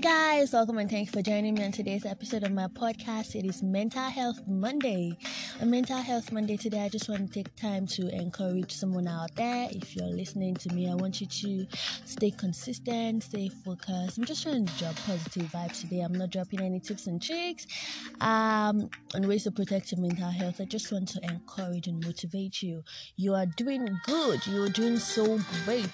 guys, welcome and thank you for joining me on today's episode of my podcast. It is Mental Health Monday. On Mental Health Monday today, I just want to take time to encourage someone out there. If you're listening to me, I want you to stay consistent, stay focused. I'm just trying to drop positive vibes today. I'm not dropping any tips and tricks um, on ways to protect your mental health. I just want to encourage and motivate you. You are doing good. You are doing so great.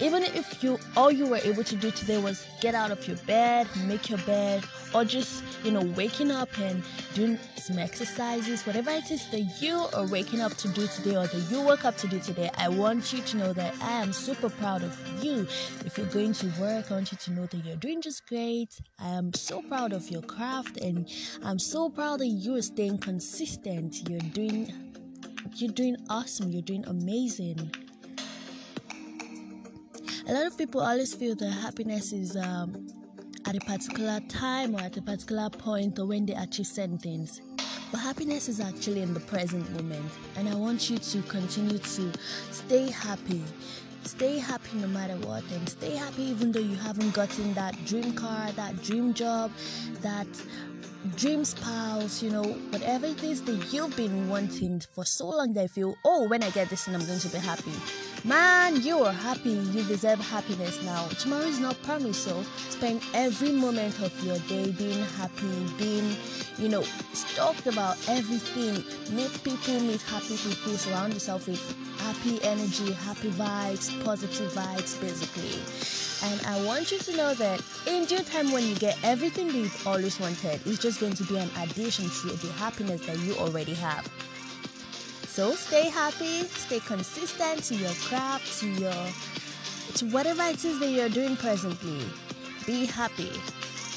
Even if you all you were able to do today was get out of your bed, make your bed, or just, you know, waking up and doing some exercises, whatever that you are waking up to do today or that you woke up to do today, I want you to know that I am super proud of you. If you're going to work, I want you to know that you're doing just great. I am so proud of your craft and I'm so proud that you are staying consistent. You're doing you're doing awesome. You're doing amazing. A lot of people always feel that happiness is um, at a particular time or at a particular point or when they achieve certain things. But happiness is actually in the present moment. And I want you to continue to stay happy. Stay happy no matter what, and stay happy even though you haven't gotten that dream car, that dream job, that dream spouse, you know, whatever it is that you've been wanting for so long that you feel, oh, when I get this, and I'm going to be happy. Man, you are happy. You deserve happiness now. Tomorrow is not promised, so spend every moment of your day being happy, being, you know, stoked about everything. Meet people, meet happy people, surround yourself with happy energy, happy vibes, positive vibes, basically. And I want you to know that in due time, when you get everything that you've always wanted, it's just going to be an addition to the happiness that you already have. So stay happy, stay consistent to your craft, to your to whatever it is that you're doing presently. Be happy.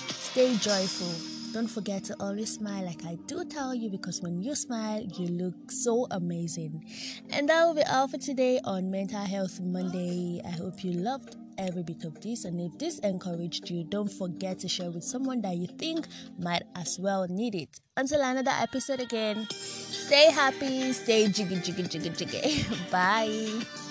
Stay joyful. Don't forget to always smile like I do tell you because when you smile, you look so amazing. And that will be all for today on Mental Health Monday. I hope you loved every bit of this. And if this encouraged you, don't forget to share with someone that you think might as well need it. Until another episode again, stay happy, stay jiggy, jiggy, jiggy, jiggy. Bye.